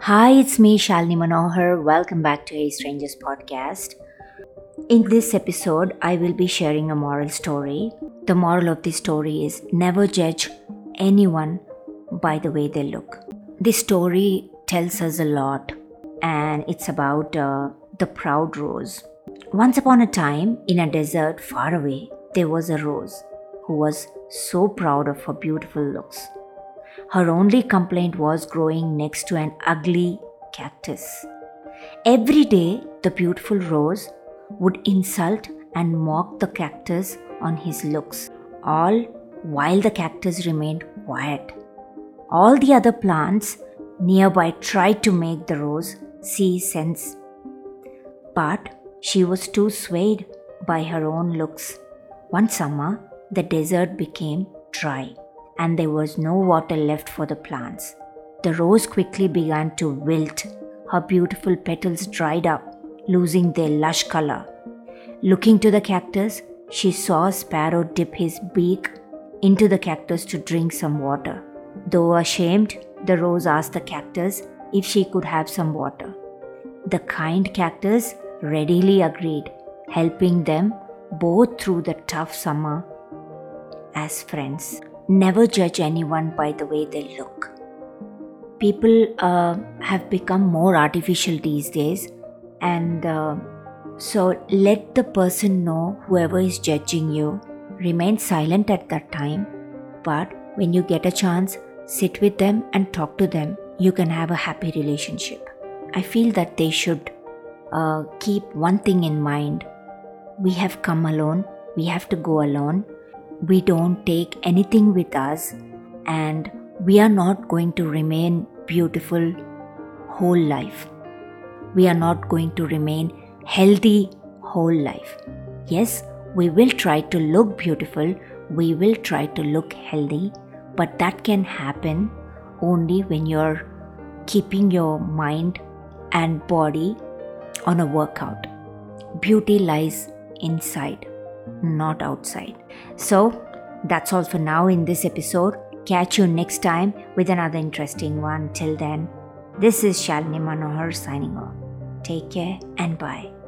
Hi, it's me, Shalini Manohar. Welcome back to A Strangers podcast. In this episode, I will be sharing a moral story. The moral of this story is never judge anyone by the way they look. This story tells us a lot, and it's about uh, the proud rose. Once upon a time, in a desert far away, there was a rose who was so proud of her beautiful looks. Her only complaint was growing next to an ugly cactus. Every day, the beautiful rose would insult and mock the cactus on his looks, all while the cactus remained quiet. All the other plants nearby tried to make the rose see sense, but she was too swayed by her own looks. One summer, the desert became dry and there was no water left for the plants. The rose quickly began to wilt. Her beautiful petals dried up, losing their lush color. Looking to the cactus, she saw a sparrow dip his beak into the cactus to drink some water. Though ashamed, the rose asked the cactus if she could have some water. The kind cactus readily agreed, helping them both through the tough summer as friends. Never judge anyone by the way they look. People uh, have become more artificial these days, and uh, so let the person know, whoever is judging you, remain silent at that time. But when you get a chance, sit with them and talk to them. You can have a happy relationship. I feel that they should uh, keep one thing in mind we have come alone, we have to go alone, we don't take anything with us, and we are not going to remain beautiful whole life. We are not going to remain healthy whole life. Yes, we will try to look beautiful, we will try to look healthy, but that can happen only when you're keeping your mind and body on a workout. Beauty lies inside, not outside. So, that's all for now in this episode. Catch you next time with another interesting one. Till then, this is Shalini Manohar signing off. Take care and bye.